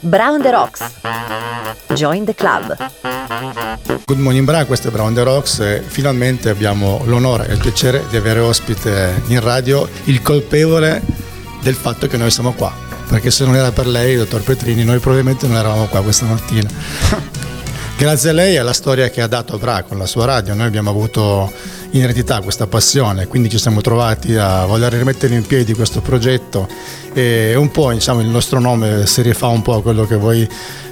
Brown the Rocks. Join the club. Good morning Bra, questo è Brown the Rocks e finalmente abbiamo l'onore e il piacere di avere ospite in radio il colpevole del fatto che noi siamo qua. Perché se non era per lei, dottor Petrini, noi probabilmente non eravamo qua questa mattina. Grazie a lei e alla storia che ha dato a Bra con la sua radio, noi abbiamo avuto in eredità questa passione, quindi ci siamo trovati a voler rimettere in piedi questo progetto e un po' diciamo, il nostro nome si rifà un po' a quello che voi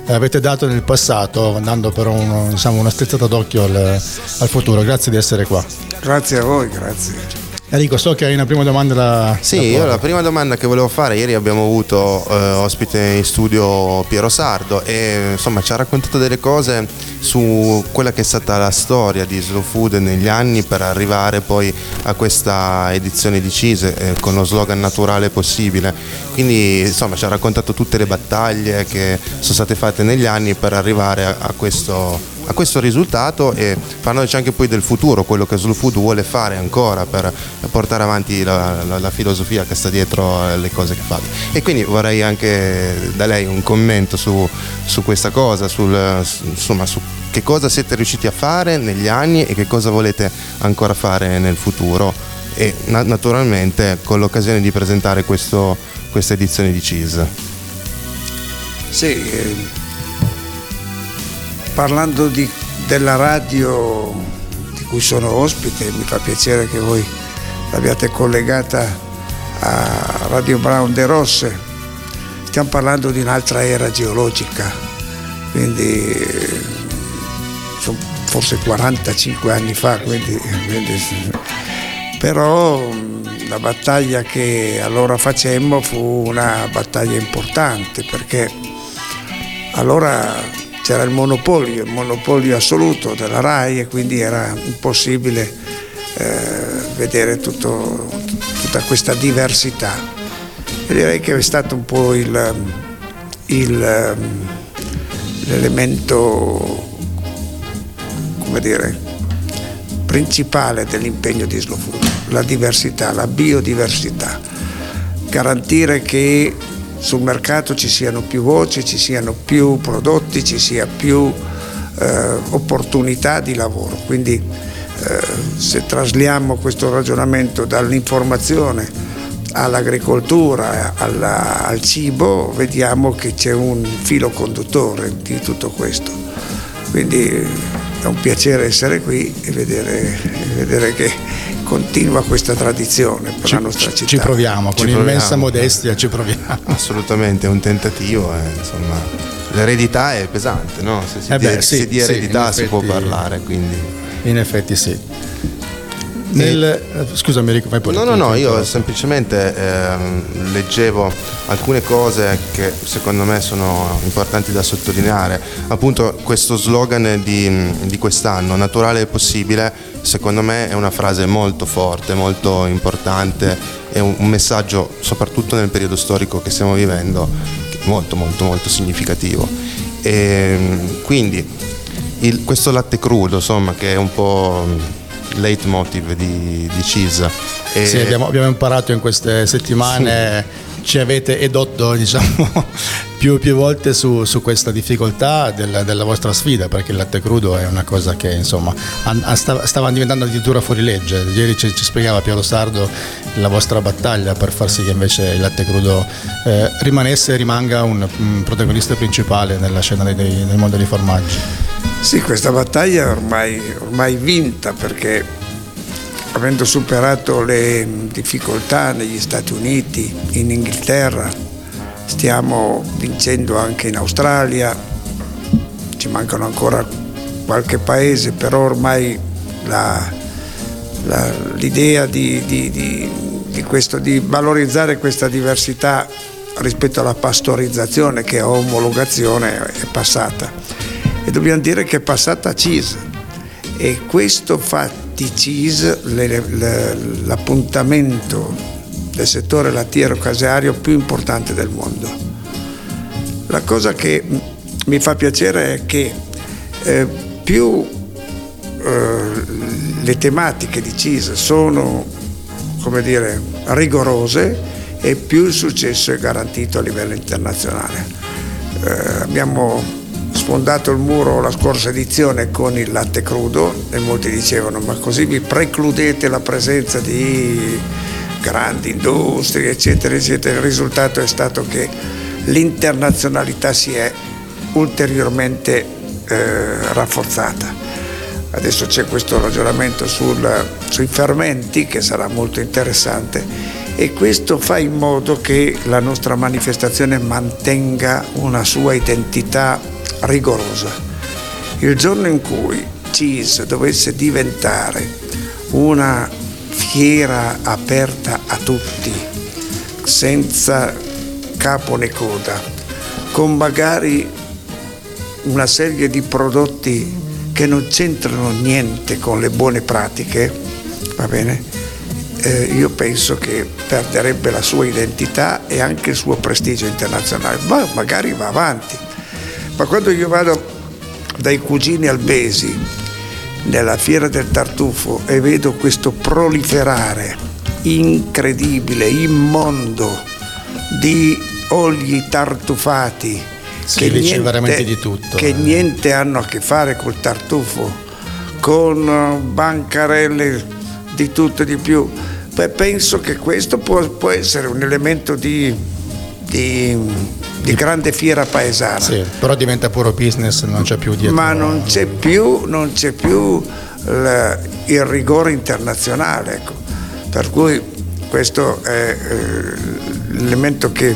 avete dato nel passato, andando per un, diciamo, una strizzata d'occhio al, al futuro. Grazie di essere qua. Grazie a voi, grazie. Enrico, so che hai una prima domanda da. Sì, da io la prima domanda che volevo fare, ieri abbiamo avuto eh, ospite in studio Piero Sardo e insomma ci ha raccontato delle cose su quella che è stata la storia di Slow Food negli anni per arrivare poi a questa edizione di Cise eh, con lo slogan naturale possibile. Quindi insomma ci ha raccontato tutte le battaglie che sono state fatte negli anni per arrivare a, a questo a questo risultato e parlandoci anche poi del futuro, quello che Slow Food vuole fare ancora per portare avanti la, la, la filosofia che sta dietro le cose che fate. E quindi vorrei anche da lei un commento su, su questa cosa, sul, insomma, su che cosa siete riusciti a fare negli anni e che cosa volete ancora fare nel futuro e naturalmente con l'occasione di presentare questa edizione di CIS. Sì, eh, parlando di, della radio di cui sono ospite, mi fa piacere che voi l'abbiate collegata a Radio Brown de Rosse. Stiamo parlando di un'altra era geologica, quindi sono forse 45 anni fa, quindi, quindi, però la battaglia che allora facemmo fu una battaglia importante perché allora c'era il monopolio, il monopolio assoluto della RAI e quindi era impossibile eh, vedere tutto, tutta questa diversità. E direi che è stato un po' il, il, l'elemento come dire, principale dell'impegno di Slow Food, la diversità, la biodiversità. Garantire che sul mercato ci siano più voci, ci siano più prodotti, ci sia più eh, opportunità di lavoro. Quindi eh, se trasliamo questo ragionamento dall'informazione all'agricoltura, alla, al cibo, vediamo che c'è un filo conduttore di tutto questo. Quindi è un piacere essere qui e vedere, vedere che continua questa tradizione per ci, la nostra città. Ci proviamo, con ci immensa proviamo. modestia ci proviamo. Assolutamente, è un tentativo, eh, insomma. L'eredità è pesante, no? Se si, eh beh, di, sì, se di eredità sì, si può parlare, quindi... In effetti sì. Nel, eh, scusami Enrico, fai poi. No, no, no, io semplicemente eh, leggevo alcune cose che secondo me sono importanti da sottolineare. Appunto questo slogan di, di quest'anno, naturale e possibile, secondo me è una frase molto forte, molto importante, è un, un messaggio soprattutto nel periodo storico che stiamo vivendo molto molto molto significativo. E, quindi il, questo latte crudo, insomma, che è un po' leitmotiv di, di CISA. E... Sì, abbiamo, abbiamo, imparato in queste settimane, sì. ci avete edotto diciamo, più, più volte su, su questa difficoltà del, della vostra sfida, perché il latte crudo è una cosa che insomma stava diventando addirittura fuori legge. Ieri ci, ci, spiegava Piero Sardo la vostra battaglia per far sì che invece il latte crudo eh, rimanesse e rimanga un, un, protagonista principale nella scena dei, del mondo dei formaggi. Sì, questa battaglia è ormai, ormai vinta perché avendo superato le difficoltà negli Stati Uniti, in Inghilterra, stiamo vincendo anche in Australia, ci mancano ancora qualche paese, però ormai la, la, l'idea di, di, di, di, questo, di valorizzare questa diversità rispetto alla pastorizzazione che è omologazione è passata dobbiamo dire che è passata a CIS e questo fa di CIS l'appuntamento del settore lattiero caseario più importante del mondo. La cosa che mi fa piacere è che eh, più eh, le tematiche di CIS sono come dire, rigorose e più il successo è garantito a livello internazionale Eh, abbiamo sfondato il muro la scorsa edizione con il latte crudo e molti dicevano ma così vi precludete la presenza di grandi industrie eccetera eccetera. Il risultato è stato che l'internazionalità si è ulteriormente eh, rafforzata. Adesso c'è questo ragionamento sul, sui fermenti che sarà molto interessante e questo fa in modo che la nostra manifestazione mantenga una sua identità rigorosa. Il giorno in cui CIS dovesse diventare una fiera aperta a tutti, senza capo né coda, con magari una serie di prodotti che non c'entrano niente con le buone pratiche, va bene? Eh, io penso che perderebbe la sua identità e anche il suo prestigio internazionale, ma magari va avanti. Ma quando io vado dai cugini albesi nella fiera del tartufo e vedo questo proliferare incredibile, immondo di olii tartufati sì, che, niente, veramente di tutto. che niente hanno a che fare col tartufo, con eh, bancarelle di tutto e di più. Beh, penso che questo può, può essere un elemento di, di, di, grande fiera paesana. Sì, però diventa puro business, non c'è più dietro. Ma non c'è più, non c'è più il, il rigore internazionale. Ecco. Per cui questo è eh, l'elemento che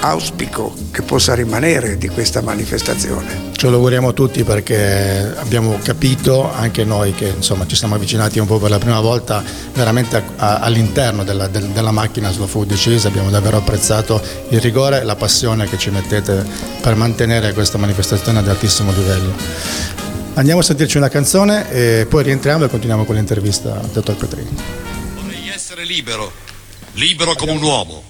auspico che possa rimanere di questa manifestazione. Ce lo auguriamo tutti perché abbiamo capito, anche noi che insomma, ci siamo avvicinati un po' per la prima volta veramente a, a, all'interno della, del, della macchina Slow Food Cheese, abbiamo davvero apprezzato il rigore e la passione che ci mettete per mantenere questa manifestazione ad altissimo livello. Andiamo a sentirci una canzone e poi rientriamo e continuiamo con l'intervista al dottor Petrini. Vorrei essere libero, libero come un uomo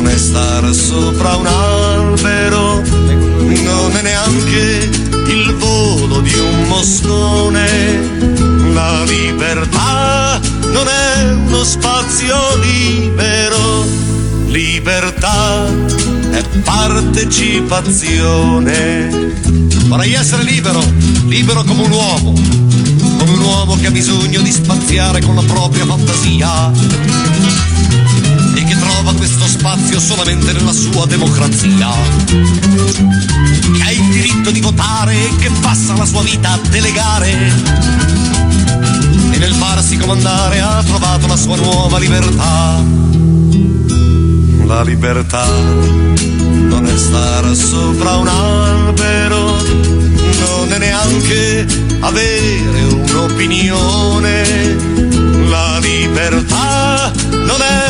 non è stare sopra un albero, non è neanche il volo di un moscone. La libertà non è uno spazio libero, libertà è partecipazione. Vorrei essere libero, libero come un uomo, come un uomo che ha bisogno di spaziare con la propria fantasia trova questo spazio solamente nella sua democrazia. Che ha il diritto di votare e che passa la sua vita a delegare. E nel farsi comandare ha trovato la sua nuova libertà. La libertà non è stare sopra un albero, non è neanche avere un'opinione. La libertà non è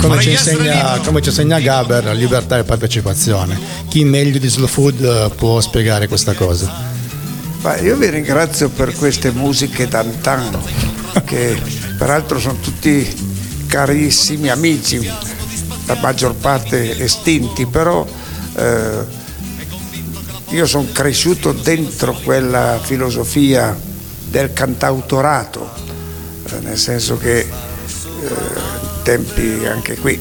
Come ci, insegna, come ci insegna Gaber, libertà e partecipazione. Chi meglio di Slow Food eh, può spiegare questa cosa? Ma io vi ringrazio per queste musiche d'antan, che peraltro sono tutti carissimi amici, la maggior parte estinti, però eh, io sono cresciuto dentro quella filosofia del cantautorato, eh, nel senso che eh, tempi anche qui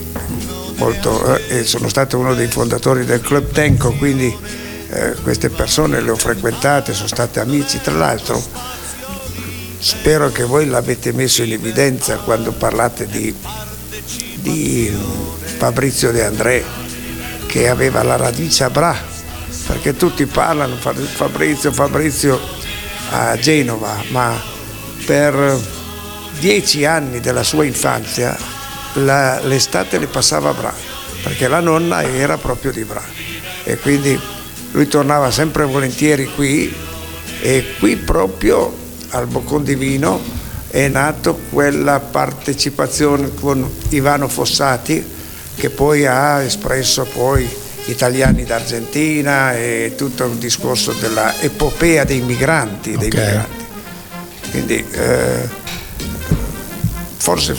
molto, eh, sono stato uno dei fondatori del Club Tenco, quindi eh, queste persone le ho frequentate, sono state amici, tra l'altro spero che voi l'avete messo in evidenza quando parlate di, di Fabrizio De André che aveva la radice a Bra, perché tutti parlano Fabrizio, Fabrizio a Genova, ma per dieci anni della sua infanzia la, l'estate le passava a Bra, perché la nonna era proprio di Bra e quindi lui tornava sempre volentieri qui e qui proprio al Boccon Divino è nato quella partecipazione con Ivano Fossati che poi ha espresso poi italiani d'Argentina e tutto un discorso della epopea dei migranti, dei okay. migranti. Quindi eh, forse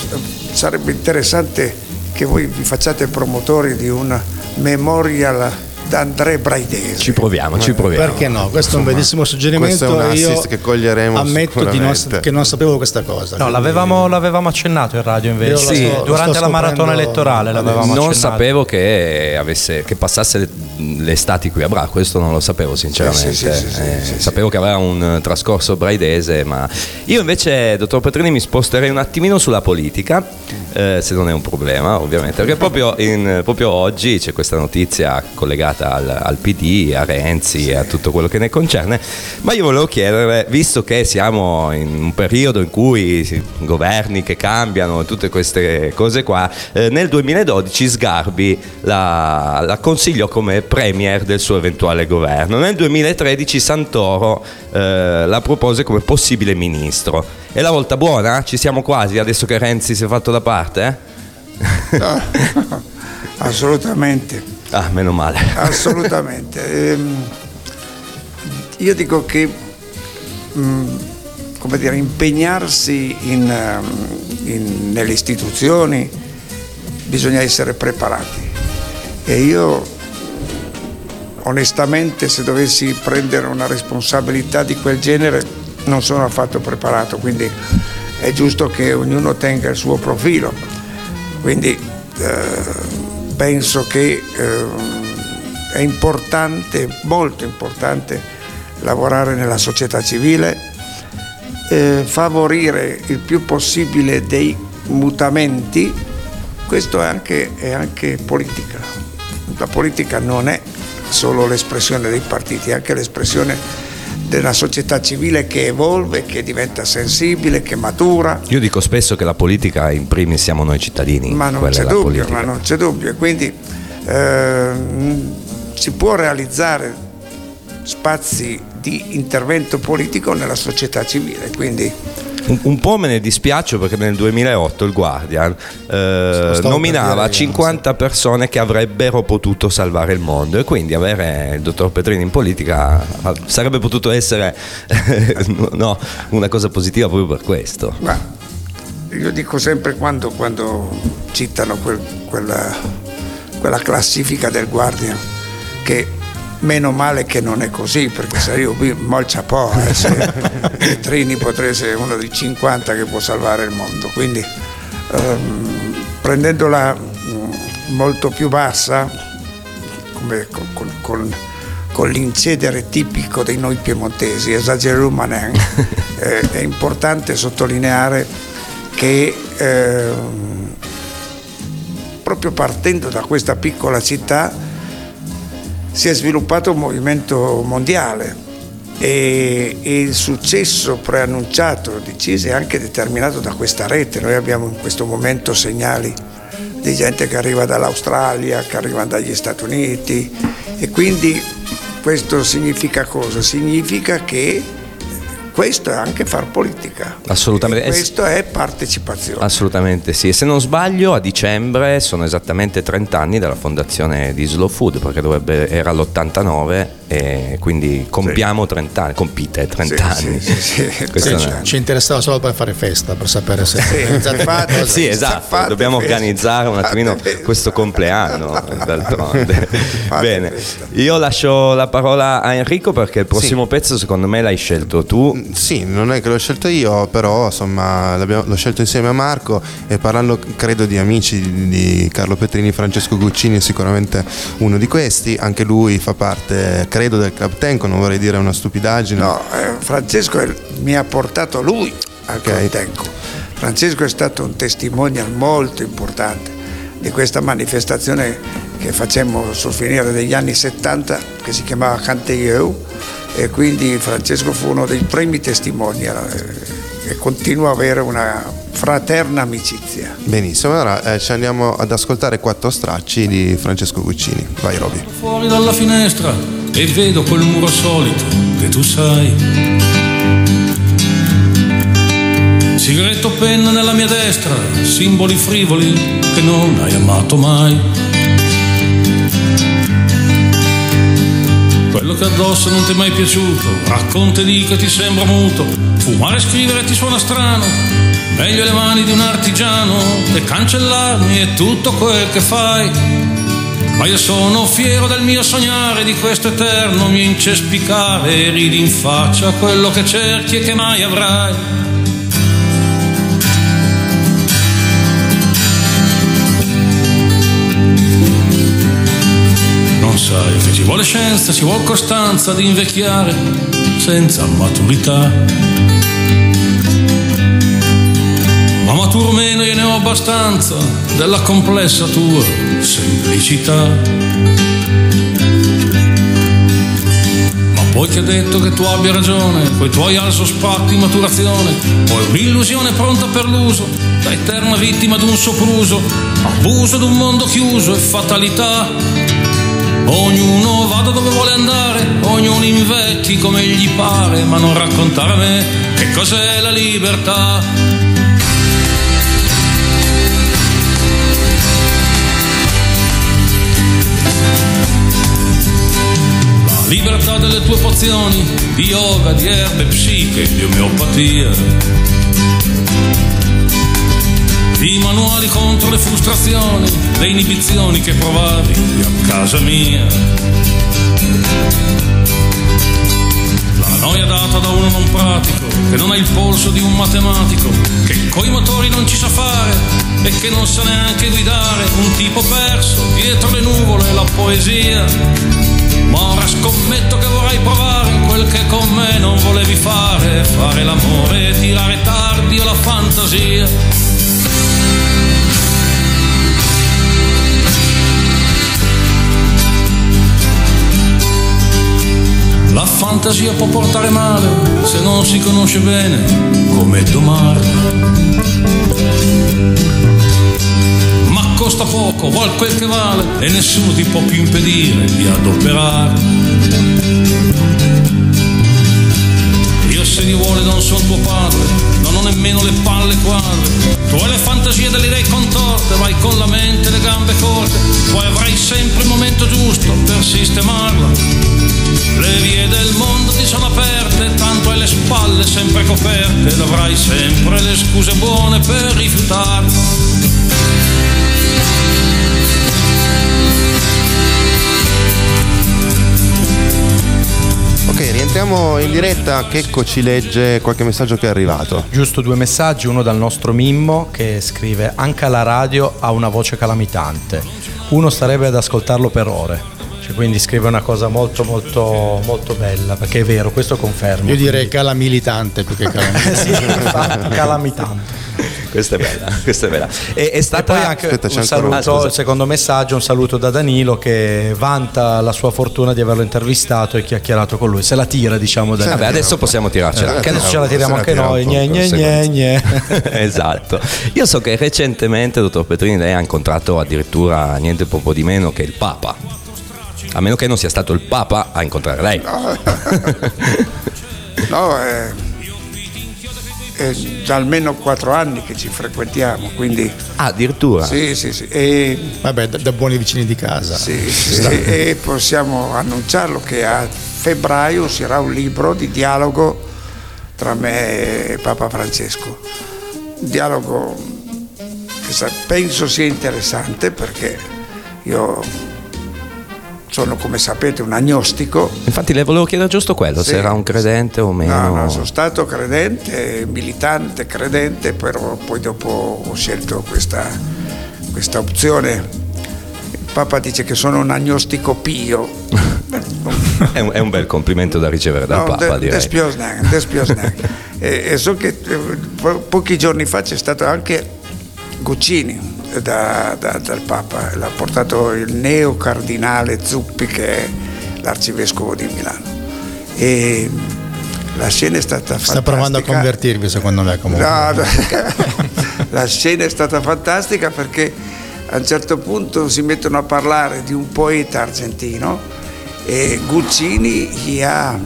sarebbe interessante che voi vi facciate promotori di una memorial da Andrea Braidese. Ci proviamo, ci proviamo. Perché no? Questo Insomma, è un bellissimo suggerimento. Questo è un assist che coglieremo. Ammetto non, che non sapevo questa cosa. No, l'avevamo, l'avevamo, accennato in radio invece. Sì, sto, durante la maratona elettorale l'avevamo non accennato. sapevo che, avesse, che passasse le estati qui a Bra, questo non lo sapevo sinceramente. Sì, sì, sì, eh, sapevo che aveva un trascorso braidese, ma io invece, dottor Petrini, mi sposterei un attimino sulla politica, eh, se non è un problema ovviamente, perché proprio, in, proprio oggi c'è questa notizia collegata legata al, al PD, a Renzi e a tutto quello che ne concerne, ma io volevo chiedere, visto che siamo in un periodo in cui governi che cambiano, tutte queste cose qua, eh, nel 2012 Sgarbi la, la, consigliò come premier del suo eventuale governo, nel 2013 Santoro eh, la propose come possibile ministro. È la volta buona? Ci siamo quasi adesso che Renzi si è fatto da parte? Eh? No, assolutamente. Ah, meno male. Assolutamente. Ehm, io dico che mh, mm, come dire, impegnarsi in, um, in, nelle istituzioni bisogna essere preparati. E io onestamente se dovessi prendere una responsabilità di quel genere non sono affatto preparato, quindi è giusto che ognuno tenga il suo profilo. Quindi eh, penso che eh, è importante, molto importante, lavorare nella società civile, eh, favorire il più possibile dei mutamenti, questo è anche, è anche politica. La politica non è solo l'espressione dei partiti, è anche l'espressione della società civile che evolve, che diventa sensibile, che matura. Io dico spesso che la politica in primis siamo noi cittadini. Ma non c'è dubbio, ma non c'è dubbio. Quindi eh, si può realizzare spazi di intervento politico nella società civile. Quindi un, un, po' me ne dispiaccio perché nel 2008 il Guardian eh, nominava 50 persone che avrebbero potuto salvare il mondo e quindi avere il dottor Petrini in politica sarebbe potuto essere no, una cosa positiva proprio per questo. Ma io dico sempre quando, quando citano quel, quella, quella classifica del Guardian che meno male che non è così perché se io qui molcia po' eh, se Petrini potrebbe essere uno dei 50 che può salvare il mondo. Quindi ehm, prendendola mm, molto più bassa come con, con, con l'incedere tipico dei noi piemontesi esagero manen eh, è importante sottolineare che eh, proprio partendo da questa piccola città si è sviluppato un movimento mondiale e, il successo preannunciato, deciso e anche determinato da questa rete. Noi abbiamo in questo momento segnali di gente che arriva dall'Australia, che arriva dagli Stati Uniti e quindi questo significa cosa? Significa che questo è anche far politica. Assolutamente. E questo è partecipazione. Assolutamente sì. E se non sbaglio, a dicembre sono esattamente 30 anni dalla fondazione di Slow Food, perché dovrebbe, era l'89 e quindi compiamo sì. 30 anni, compite 30 sì, anni. Sì, sì, Ci interessava solo per fare festa, per sapere se... Fate, sì, esatto, dobbiamo festa. organizzare un attimino questo compleanno, d'altronde. Bene, festa. io lascio la parola a Enrico perché il prossimo pezzo secondo me l'hai scelto tu sì, non è che l'ho scelto io, però insomma l'ho scelto insieme a Marco e parlando credo di amici di Carlo Petrini, Francesco Guccini è sicuramente uno di questi, anche lui fa parte credo del Club Tenco, non vorrei dire una stupidaggine. No, eh, Francesco è, mi ha portato lui al okay. Club Tenco. Francesco è stato un testimonial molto importante di questa manifestazione che facemmo sul finire degli anni 70 che si chiamava Cante Io e quindi Francesco fu uno dei primi testimoni eh, e continua a avere una fraterna amicizia. Benissimo, ora eh, ci andiamo ad ascoltare quattro stracci di Francesco Guccini. Vai Roby. Fuori dalla finestra e vedo quel muro solito che tu sai. Sigretto penna nella mia destra, simboli frivoli che non hai amato mai. Quello che addosso non ti è mai piaciuto, racconta di che ti sembra muto, fumare e scrivere ti suona strano, meglio le mani di un artigiano e cancellarmi è tutto quel che fai. Ma io sono fiero del mio sognare, di questo eterno mio incespicare, e ridi in faccia a quello che cerchi e che mai avrai. Non sai che ci vuole scienza, ci vuole costanza di invecchiare senza maturità. Ma maturo meno io ne ho abbastanza della complessa tua semplicità. Ma poi che ha detto che tu abbia ragione, coi tuoi alzo spatti maturazione, poi un'illusione pronta per l'uso, da eterna vittima d'un sopruso, abuso d'un mondo chiuso e fatalità. Ognuno vada dove vuole andare, ognuno invecchi come gli pare, ma non raccontare a me che cos'è la libertà. Libertà delle tue pozioni, di yoga, di erbe, psiche, di omeopatia. I manuali contro le frustrazioni, le inibizioni che provavi a casa mia. La noia data da uno non pratico, che non ha il polso di un matematico, che coi motori non ci sa fare e che non sa neanche guidare, un tipo perso dietro le nuvole la poesia. Ma ora scommetto che vorrai provare quel che con me non volevi fare, fare l'amore tirare tardi o la fantasia. La fantasia può portare male se non si conosce bene come domare. Costa poco, vuol quel che vale e nessuno ti può più impedire di adoperare. Io se Dio vuole non sono tuo padre, non ho nemmeno le palle quadre. Tu hai le fantasie delle idee contorte, vai con la mente e le gambe corte, poi avrai sempre il momento giusto per sistemarla. Le vie del mondo ti sono aperte, tanto hai le spalle sempre coperte ed avrai sempre le scuse buone per rifiutarlo. Ok, rientriamo in diretta. Checco ci legge qualche messaggio che è arrivato. Giusto due messaggi, uno dal nostro Mimmo che scrive anche la radio ha una voce calamitante. Uno starebbe ad ascoltarlo per ore. Cioè, quindi scrive una cosa molto molto molto bella, perché è vero, questo conferma. Io direi calamilitante più che calamitante. sì, calamitante. Questa è bella, questa è bella. E, è stata E poi anche Aspetta, un saluto, il secondo messaggio, un saluto da Danilo che vanta la sua fortuna di averlo intervistato e chiacchierato con lui. Se la tira, diciamo, da Vabbè, adesso possiamo tirarcela. che adesso ce la tiriamo anche la noi. Gne, gne, gne, gne. esatto. Io so che recentemente, dottor Petrini, lei ha incontrato addirittura niente poco di meno che il Papa. A meno che non sia stato il Papa a incontrare lei. No, è, è da almeno quattro anni che ci frequentiamo, quindi Ah, addirittura. sì, sì, sì. E, Vabbè, da, da buoni vicini di casa. sì, sì, e- e possiamo annunciarlo che a febbraio uscirà un libro di dialogo tra me e Papa Francesco. Un dialogo che penso sia interessante perché io sono, come sapete, un agnostico. Infatti le volevo chiedere giusto quello, Sì. se era un credente o meno. No, no, sono stato credente, militante, credente, però poi dopo ho scelto questa, questa opzione. Il Papa dice che sono un agnostico pio. È un, è un bel complimento da ricevere dal no, Papa, de- direi. despiosnak. e, e so che eh, po- pochi giorni fa c'è stato anche Guccini da, da, dal Papa, l'ha portato il neo cardinale Zuppi che è l'arcivescovo di Milano. E la scena è stata fantastica. Sta provando a convertirvi secondo me comunque. No, no. la scena è stata fantastica perché a un certo punto si mettono a parlare di un poeta argentino e Guccini gli ha,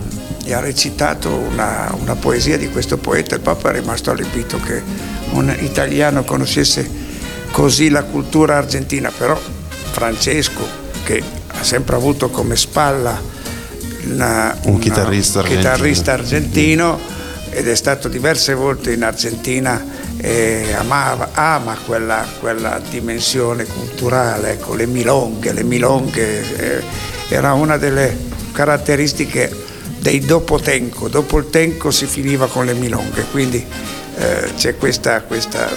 gli ha recitato una, una, poesia di questo poeta, il Papa è rimasto allibito che un italiano conoscesse così la cultura argentina, però Francesco che ha sempre avuto come spalla una, un chitarrista, un chitarrista argentino ed è stato diverse volte in Argentina e amava, ama quella, quella, dimensione culturale, ecco, le milonghe, le milonghe eh, era una delle caratteristiche dei dopo Tenco, dopo il Tenco si finiva con le milonghe, quindi eh, c'è questa, questa,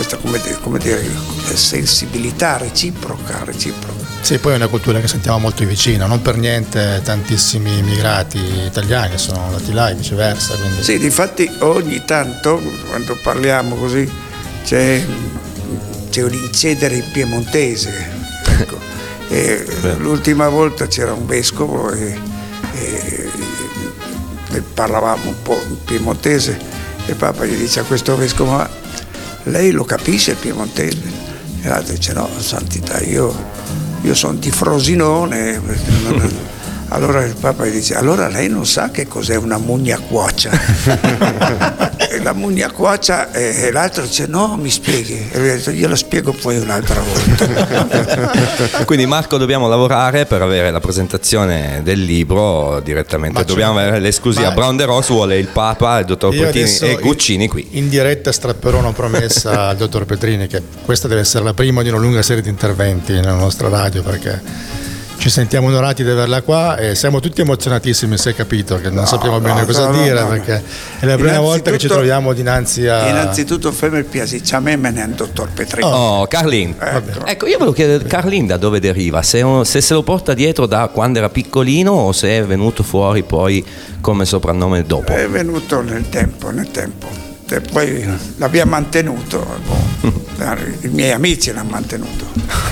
questa come come dire, sensibilità reciproca, reciproca. Sì, poi è una cultura che sentiamo molto vicina, non per niente tantissimi immigrati italiani sono andati là e viceversa. Quindi... Sì, difatti ogni tanto quando parliamo così c'è, c'è un incedere in piemontese. Ecco. l'ultima volta c'era un vescovo e, e, e, parlavamo un po' in piemontese e Papa gli dice a questo vescovo lei lo capisce il piemontese? E l'altro dice no, santità, io io sono di Frosinone. Allora il Papa gli dice, allora lei non sa che cos'è una mugna cuoccia? e la mugna cuoccia e l'altro dice no, mi spieghi. E lui ha detto, glielo spiego poi un'altra volta. Quindi Marco dobbiamo lavorare per avere la presentazione del libro direttamente, Ma dobbiamo certo. avere l'esclusiva. Ma... Brown de Ross vuole il Papa, il dottor Petrini e Guccini qui. In diretta strapperò una promessa al dottor Petrini che questa deve essere la prima di una lunga serie di interventi nella nostra radio perché ci sentiamo onorati di averla qua e siamo tutti emozionatissimi, si è capito, che non no, sappiamo no, bene no, cosa dire perché è la prima volta che ci troviamo dinanzi a... Innanzitutto fammi il piacere, a me me ne è un dottor Petrini. Oh, Carlin. Ecco. ecco. io volevo chiedere, Carlin da dove deriva? Se, se, se lo porta dietro da quando era piccolino o se è venuto fuori poi come soprannome dopo? È venuto nel tempo, nel tempo e poi l'abbiamo mantenuto, boh. i miei amici l'hanno mantenuto.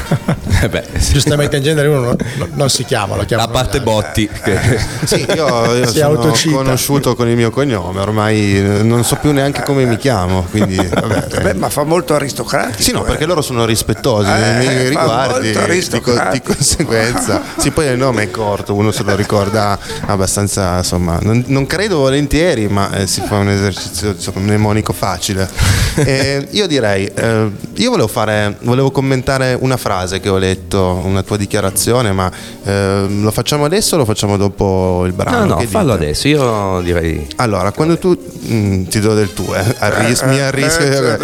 eh beh, Giustamente in genere uno non, non si chiama, lo chiama. A parte Botti. Eh, che... eh. Sì, io, io sono autocita. conosciuto con il mio cognome, ormai non so più neanche come mi chiamo. Quindi, vabbè, Beh, ma fa molto aristocratico. Sì, no, perché loro sono rispettosi nei miei eh, riguardi, di, di, conseguenza. sì, poi il nome è corto, uno se lo ricorda abbastanza, insomma, non, non credo volentieri, ma eh, si fa un esercizio insomma, mnemonico facile. E io direi, eh, io volevo fare, volevo commentare una frase che ho letto, una tua dichiarazione, ma eh, lo facciamo adesso o lo facciamo dopo il brano? No, no, fallo dite? adesso, io direi... Allora, quando tu, mh, mm, ti do del tuo, eh, arris- mi arrischio...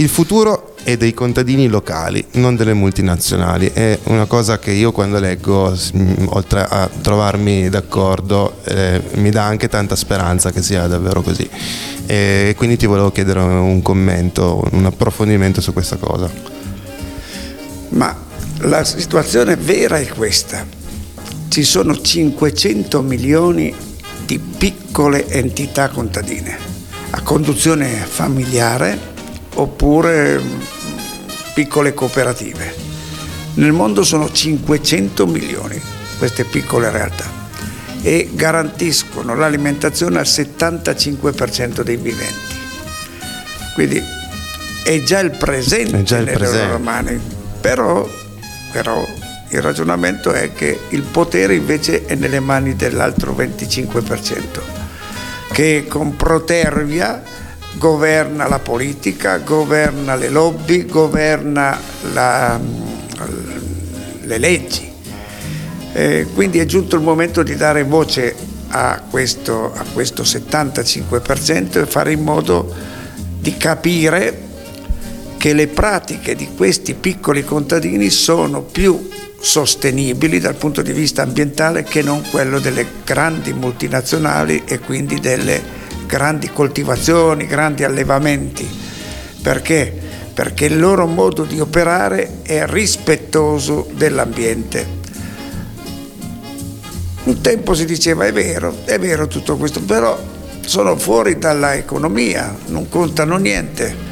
Il futuro è dei contadini locali, non delle multinazionali. È una cosa che io quando leggo, oltre a trovarmi d'accordo, eh, mi dà anche tanta speranza che sia davvero così. E quindi ti volevo chiedere un commento, un approfondimento su questa cosa. Ma la situazione vera è questa. Ci sono 500 milioni di piccole entità contadine a conduzione familiare oppure piccole cooperative. Nel mondo sono 500 milioni queste piccole realtà e garantiscono l'alimentazione al 75% dei viventi. Quindi è già il presente già il nelle presente. loro mani, però, però il ragionamento è che il potere invece è nelle mani dell'altro 25%, che con protervia governa la politica, governa le lobby, governa la, le leggi. Eh, quindi è giunto il momento di dare voce a questo, a questo 75% e fare in modo di capire che le pratiche di questi piccoli contadini sono più sostenibili dal punto di vista ambientale che non quello delle grandi multinazionali e quindi delle grandi coltivazioni, grandi allevamenti. Perché? Perché il loro modo di operare è rispettoso dell'ambiente. Un tempo si diceva è vero, è vero tutto questo, però sono fuori dalla economia, non contano niente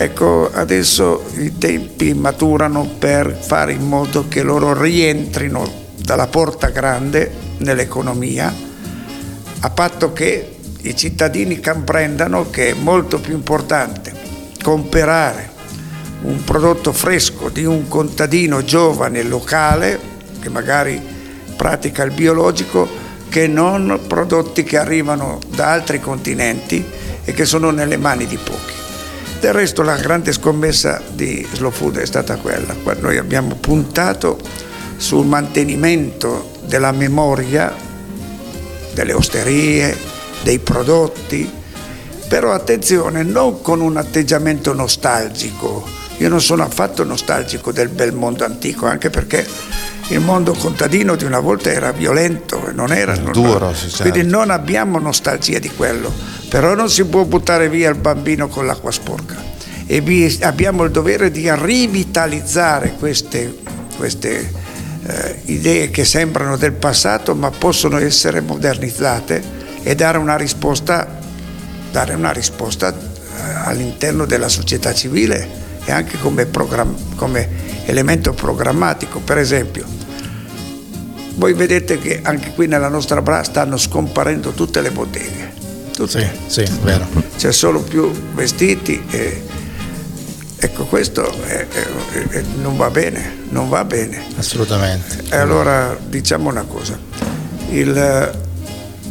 Ecco, adesso i tempi maturano per fare in modo che loro rientrino dalla porta grande nell'economia, a patto che i cittadini comprendano che è molto più importante comprare un prodotto fresco di un contadino giovane locale che magari pratica il biologico che non prodotti che arrivano da altri continenti e che sono nelle mani di pochi. Del resto la grande scommessa di Slow Food è stata quella, noi abbiamo puntato sul mantenimento della memoria delle osterie, dei prodotti, però attenzione, non con un atteggiamento nostalgico. Io non sono affatto nostalgico del bel mondo antico, anche perché il mondo contadino di una volta era violento, non era duro, sì, certo. quindi non abbiamo nostalgia di quello, però non si può buttare via il bambino con l'acqua sporca e abbiamo il dovere di rivitalizzare queste, queste eh, idee che sembrano del passato ma possono essere modernizzate e dare una risposta, dare una risposta eh, all'interno della società civile e anche come, program- come elemento programmatico. Per esempio, voi vedete che anche qui nella nostra Bra stanno scomparendo tutte le botteghe. Tutte. Sì, sì, vero. C'è solo più vestiti e ecco questo è, è, è, non va bene, non va bene. Assolutamente. E allora diciamo una cosa, Il,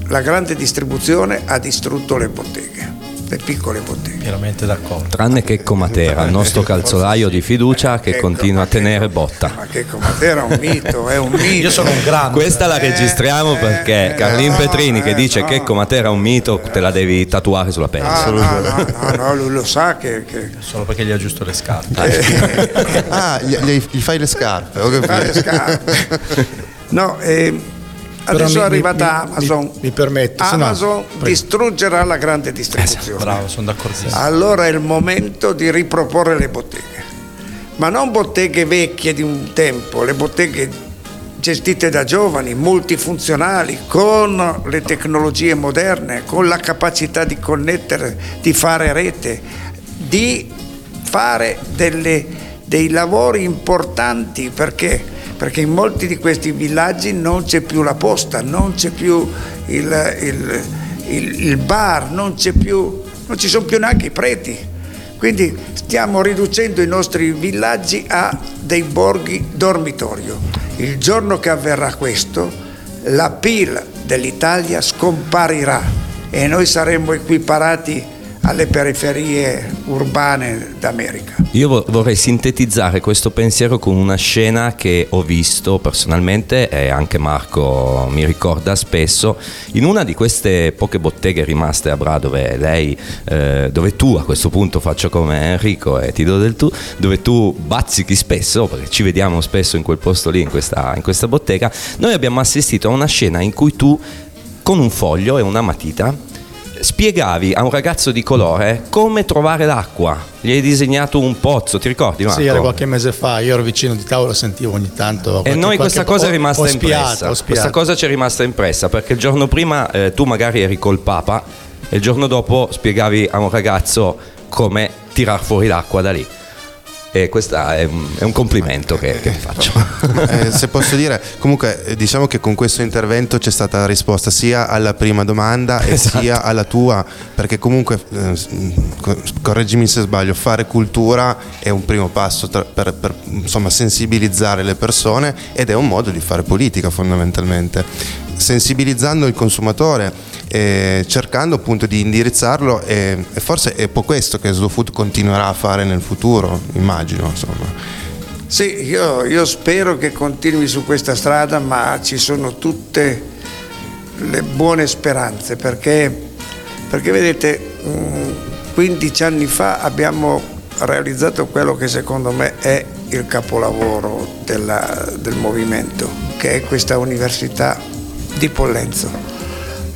la grande distribuzione ha distrutto le botteghe le piccole botteghe. Pienamente d'accordo. Tranne Checco Matera, il nostro calzolaio di fiducia che continua a tenere botta. Ma Checco Matera è un mito, è un mito. Io sono un grande. Questa la registriamo perché Carlin Petrini che dice che Checco Matera è un mito, te la devi tatuare sulla pelle. Ah, no, no, no, no, lui lo sa che... che... Solo perché gli aggiusto le scarpe. ah, gli, gli, fai le scarpe, ho Fai le scarpe. No, eh, Adesso è arrivata mi, Amazon. Mi, mi permetto. Amazon no, distruggerà la grande distribuzione. Bravo, sono d'accordissimo. Allora è il momento di riproporre le botteghe. Ma non botteghe vecchie di un tempo, le botteghe gestite da giovani, multifunzionali, con le tecnologie moderne, con la capacità di connettere, di fare rete, di fare delle, dei lavori importanti perché perché in molti di questi villaggi non c'è più la posta, non c'è più il, il, il, il bar, non, più, non ci sono più neanche i preti. Quindi stiamo riducendo i nostri villaggi a dei borghi dormitorio. Il giorno che avverrà questo, la PIL dell'Italia scomparirà e noi saremo equiparati alle periferie urbane d'America. Io vorrei sintetizzare questo pensiero con una scena che ho visto personalmente e anche Marco mi ricorda spesso in una di queste poche botteghe rimaste a Bra dove lei, eh, dove tu a questo punto faccio come Enrico e ti do del tu, dove tu bazzichi spesso perché ci vediamo spesso in quel posto lì, in questa, in questa bottega, noi abbiamo assistito a una scena in cui tu con un foglio e una matita spiegavi a un ragazzo di colore come trovare l'acqua. Gli hai disegnato un pozzo, ti ricordi? Marco? Sì, era qualche mese fa, io ero vicino di tavolo, sentivo ogni tanto. Qualche, e noi questa cosa è rimasta ho impressa. questa cosa ci è rimasta impressa perché il giorno prima eh, tu magari eri col Papa e il giorno dopo spiegavi a un ragazzo come tirar fuori l'acqua da lì. E questo è, è, un complimento che, che faccio. Eh, se posso dire, comunque eh, diciamo che con questo intervento c'è stata la risposta sia alla prima domanda esatto. sia alla tua, perché comunque, eh, correggimi se sbaglio, fare cultura è un primo passo tra, per, per insomma, sensibilizzare le persone ed è un modo di fare politica fondamentalmente. Sensibilizzando il consumatore eh, cercando appunto di indirizzarlo e, e forse è po' questo che Slow Food continuerà a fare nel futuro, immagino. Insomma. Sì, io, io spero che continui su questa strada, ma ci sono tutte le buone speranze perché, perché vedete, 15 anni fa abbiamo realizzato quello che secondo me è il capolavoro della, del movimento, che è questa università di Pollenzo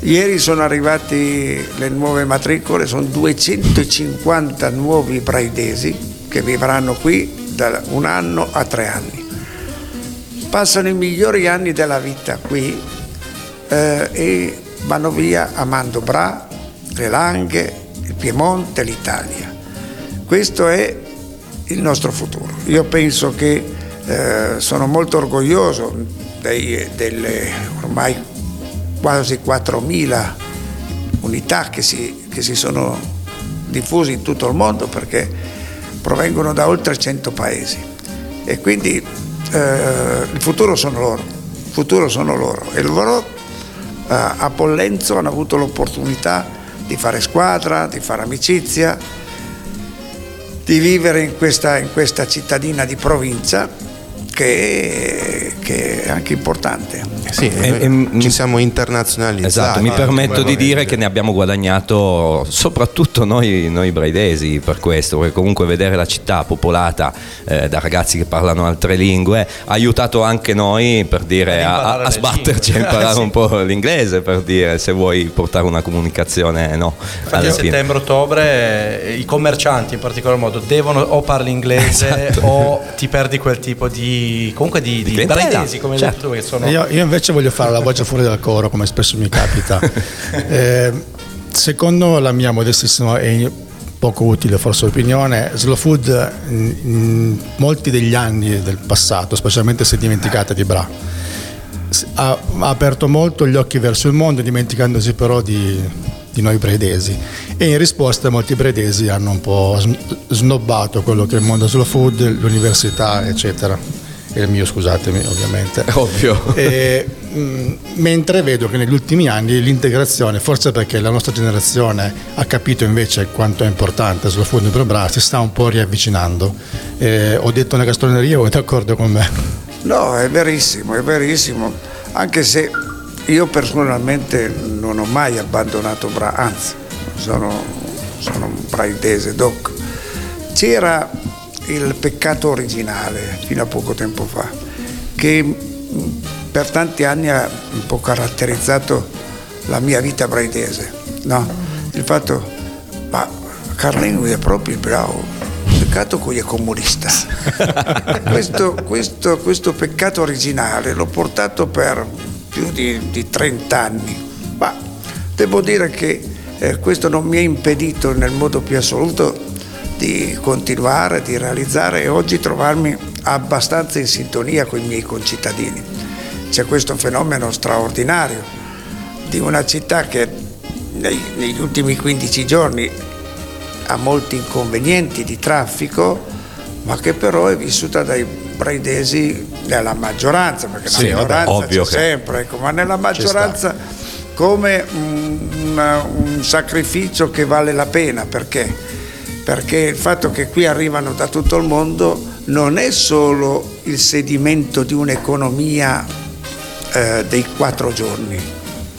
Ieri sono arrivate le nuove matricole, sono 250 nuovi braidesi che vivranno qui da un anno a tre anni. Passano i migliori anni della vita qui eh, e vanno via amando Bra, le Langhe, il Piemonte, l'Italia. Questo è il nostro futuro. Io penso che eh, sono molto orgoglioso dei, delle ormai quasi 4.000 unità che si, che si sono diffuse in tutto il mondo perché provengono da oltre 100 paesi. E quindi eh, il futuro sono loro, il futuro sono loro. E loro eh, a Pollenzo hanno avuto l'opportunità di fare squadra, di fare amicizia, di vivere in questa, in questa cittadina di provincia che, che è anche importante. Sì, E- e- ci siamo internazionalizzati. Esatto, mi permetto di dire che ne abbiamo guadagnato soprattutto noi, noi braidesi per questo, perché comunque vedere la città popolata eh, da ragazzi che parlano altre lingue ha aiutato anche noi per dire a, a sbatterci a imparare Sì. un po' l'inglese per dire se vuoi portare una comunicazione no. Infatti a settembre-ottobre eh, i commercianti in particolar modo devono o parli inglese Esatto. o ti perdi quel tipo di comunque di, di clientela, braidesi come certo. detto che sono Io, io invece voglio fare la voce fuori dal coro, come spesso mi capita. Eh, secondo la mia modestissima e poco utile forse opinione, Slow Food in, molti degli anni del passato, specialmente se dimenticata di Bra, ha, ha aperto molto gli occhi verso il mondo, dimenticandosi però di, di noi bredesi. E in risposta molti bredesi hanno un po' sn- snobbato quello che è il mondo Slow Food, l'università, eccetera. E il mio, scusatemi, ovviamente. Ovvio. E, mh, mentre vedo che negli ultimi anni l'integrazione, forse perché la nostra generazione ha capito invece quanto è importante Slow Food per Bra, si sta un po' riavvicinando. Eh, ho detto una castroneria o è d'accordo con me? No, è verissimo, è verissimo, anche se io personalmente non ho mai abbandonato Bra, anzi, sono, sono un braidese doc. C'era il peccato originale fino a poco tempo fa, che per tanti anni ha un po' caratterizzato la mia vita braidese, no? Il fatto, ma Carlino è proprio bravo, peccato che è comunista. questo, questo- questo peccato originale l'ho portato per più di, di 30 anni, ma devo dire che eh, questo non mi ha impedito nel modo più assoluto di continuare, di realizzare e oggi trovarmi abbastanza in sintonia con i miei concittadini. C'è questo fenomeno straordinario di una città che nei- negli ultimi 15 giorni ha molti inconvenienti di traffico, ma che però è vissuta dai braidesi nella maggioranza, perché Sì, la vabbè, minoranza ovvio c'è sempre, ecco, ma nella maggioranza come un, un sacrificio che vale la pena, perché? Perché il fatto che qui arrivano da tutto il mondo non è solo il sedimento di un'economia eh, dei quattro giorni,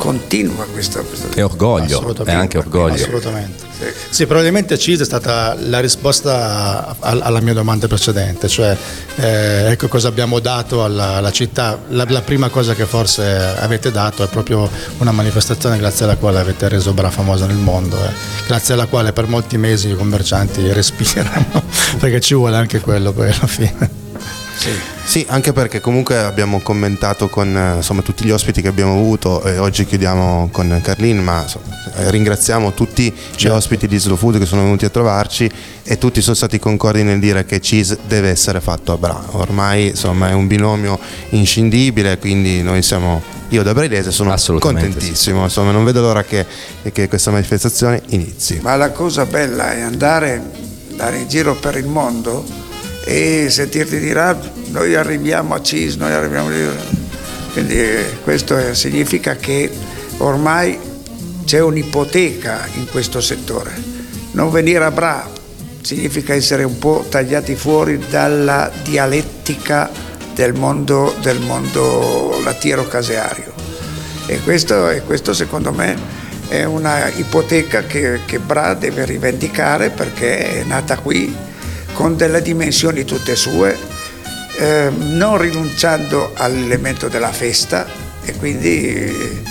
continua questo. questo È orgoglio, è anche orgoglio. Assolutamente. Sì. Sì, probabilmente CIS è stata la risposta alla mia domanda precedente, cioè eh, ecco cosa abbiamo dato alla, alla città. La, la prima cosa che forse avete dato è proprio una manifestazione grazie alla quale avete reso Bra famosa nel mondo, eh, grazie alla quale per molti mesi i commercianti respirano, perché ci vuole anche quello poi alla fine. Sì, anche perché comunque abbiamo commentato con eh, insomma, tutti gli ospiti che abbiamo avuto e oggi chiudiamo con Carlin, ma insomma, ringraziamo tutti gli Certo. ospiti di Slow Food che sono venuti a trovarci e tutti sono stati concordi nel dire che cheese deve essere fatto a Bra. Ormai insomma, è un binomio inscindibile, quindi noi siamo io da Braidese sono contentissimo, insomma, non vedo l'ora che, che questa manifestazione inizi. Ma la cosa bella è andare, andare in giro per il mondo e sentirti dire "Ah, noi arriviamo a CIS, noi arriviamo lì. Quindi eh, questo eh, significa che ormai c'è un'ipoteca in questo settore. Non venire a Bra significa essere un po' tagliati fuori dalla dialettica del mondo, del mondo lattiero-caseario. E questo, e questo secondo me è una ipoteca che, che Bra deve rivendicare perché è nata qui con delle dimensioni tutte sue, eh, non rinunciando all'elemento della festa e quindi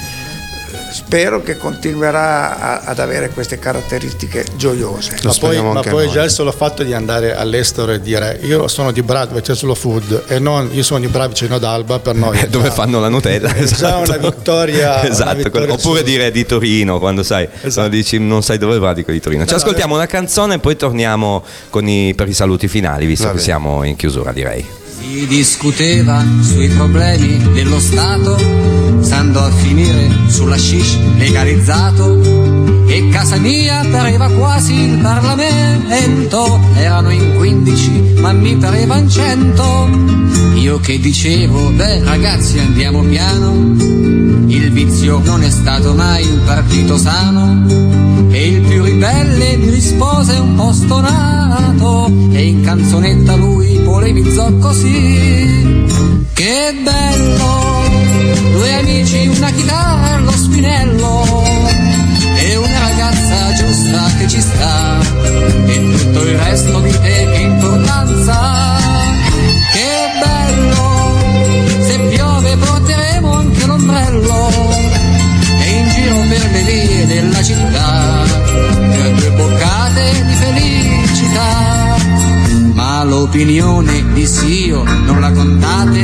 spero che continuerà a- ad avere queste caratteristiche gioiose. Ma poi, ma anche poi già il solo fatto di andare all'estero e dire io sono di Bradway, Slow Food e non io sono di Bravo vicino ad Alba per noi. è dove già- fanno la Nutella È già una vittoria. una esatto vittoria quello- oppure dire di Torino quando sai Esatto. quando dici non sai dove va dico di Torino ci No, no, ascoltiamo una canzone e poi torniamo con i, per i saluti finali visto che siamo in chiusura direi Si discuteva sui problemi dello Stato, stando a finire sulla shish legalizzato. E casa mia pareva quasi il Parlamento, erano in 15 ma mi parevano 100. Io che dicevo, beh ragazzi andiamo piano, il vizio non è stato mai un partito sano. E il più ribelle mi rispose un po' stonato e in canzonetta lui polemizzò così. Che bello, due amici, una chitarra, lo spinello e una ragazza giusta che ci sta e tutto il resto di te che importanza. Che bello, se piove porteremo anche l'ombrello e in giro per le vie della città per due boccate di felicità. L'opinione di io non la contate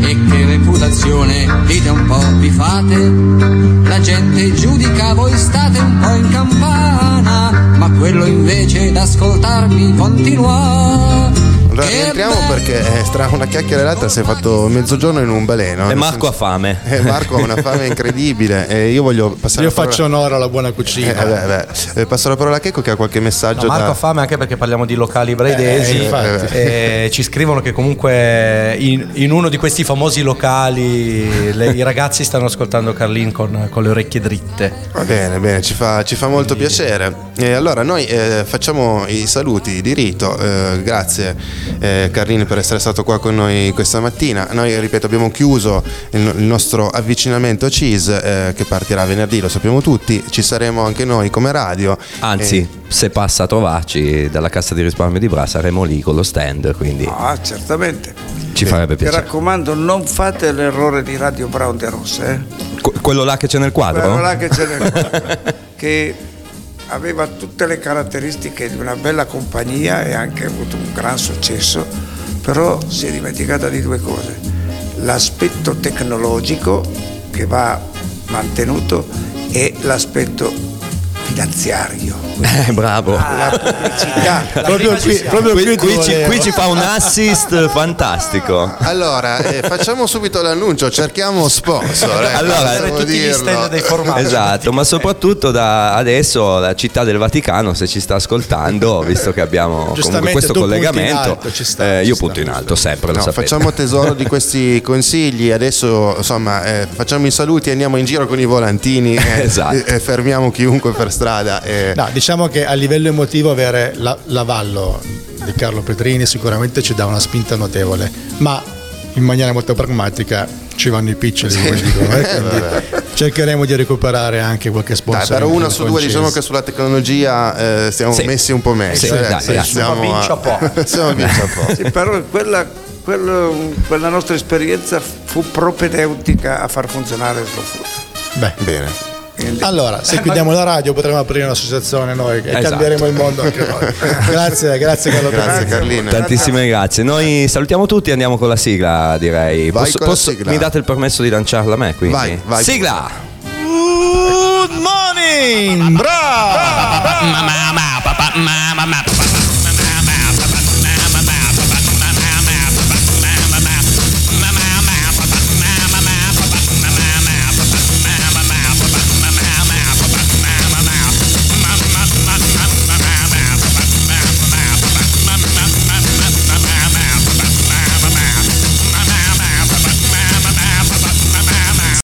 e che reputazione dite un po' vi fate. La gente giudica, voi state un po' in campana, ma quello invece d'ascoltarmi continua. Allora Che rientriamo bello. perché eh, tra una chiacchiera e l'altra si è fatto mezzogiorno in un baleno. e Marco ha fame Eh, Marco ha una fame incredibile e io voglio passare Io la parola- faccio onore alla buona Eh, cucina. beh, beh. Eh, passo la parola a Checco che ha qualche messaggio No, Marco da... ha fame anche perché parliamo di locali braidesi Eh, infatti. e ci scrivono che comunque in, in uno di questi famosi locali le- i ragazzi stanno ascoltando Carlin con, con le orecchie dritte. Va bene, bene, ci fa, ci fa molto piacere. E allora noi eh, facciamo i saluti di rito. eh, grazie eh, Carlini per essere stato qua con noi questa mattina. Noi, ripeto, abbiamo chiuso il, il nostro avvicinamento CIS eh, che partirà venerdì, lo sappiamo tutti. Ci saremo anche noi come radio. anzi Eh, se passa a trovarci dalla cassa di risparmio di Bra saremo lì con lo stand quindi Ah, certamente. ci farebbe Mi piacere raccomando, non fate l'errore di Radio Brown de Rosse, eh? Que- quello là che c'è nel quadro? Quello là che c'è nel- che aveva tutte le caratteristiche di una bella compagnia e anche avuto un gran successo, però si è dimenticata di due cose. L'aspetto tecnologico che va mantenuto e l'aspetto finanziario. Eh, bravo La pubblicità. proprio qui, proprio qui, qui, ti qui ci, volevo. qui ci fa un assist fantastico Allora, eh, facciamo subito l'annuncio, cerchiamo sponsor. eh, Allora, tutti gli dirlo. stand dei formaggi. Esatto, ma soprattutto da adesso la città del Vaticano, se ci sta ascoltando, visto che abbiamo comunque questo collegamento, alto, ci sta, eh, ci io sta, punto in alto sta. sempre, lo No, facciamo tesoro di questi consigli. Adesso, insomma, eh, facciamo i saluti, andiamo in giro con i volantini eh, Esatto. e, e fermiamo chiunque per strada. Eh. No, diciamo che a livello emotivo avere la- l'avallo di Carlo Petrini sicuramente ci dà una spinta notevole, ma in maniera molto pragmatica ci vanno i piccioli, come dicono, eh, cercheremo di recuperare anche qualche Dai, sponsor. però in una su due diciamo che sulla tecnologia eh, stiamo Sì. messi un po' meglio. Sì, eh, dai, dai. siamo a- po'. siamo po'. Sì, però quella, quello- quella nostra esperienza fu propedeutica a far funzionare il suo food. Beh, Bene. Quindi- allora, se chiudiamo la radio potremo aprire un'associazione noi e Esatto. cambieremo il mondo anche noi. grazie, grazie Carlo Grazie. Carlino. Tantissime grazie. Noi salutiamo tutti e andiamo con la sigla, direi. Vai Posso- con la posso- sigla. Mi date il permesso di lanciarla a me? Quindi? Vai, vai. Sigla! Good morning, papà, mamma, mamma.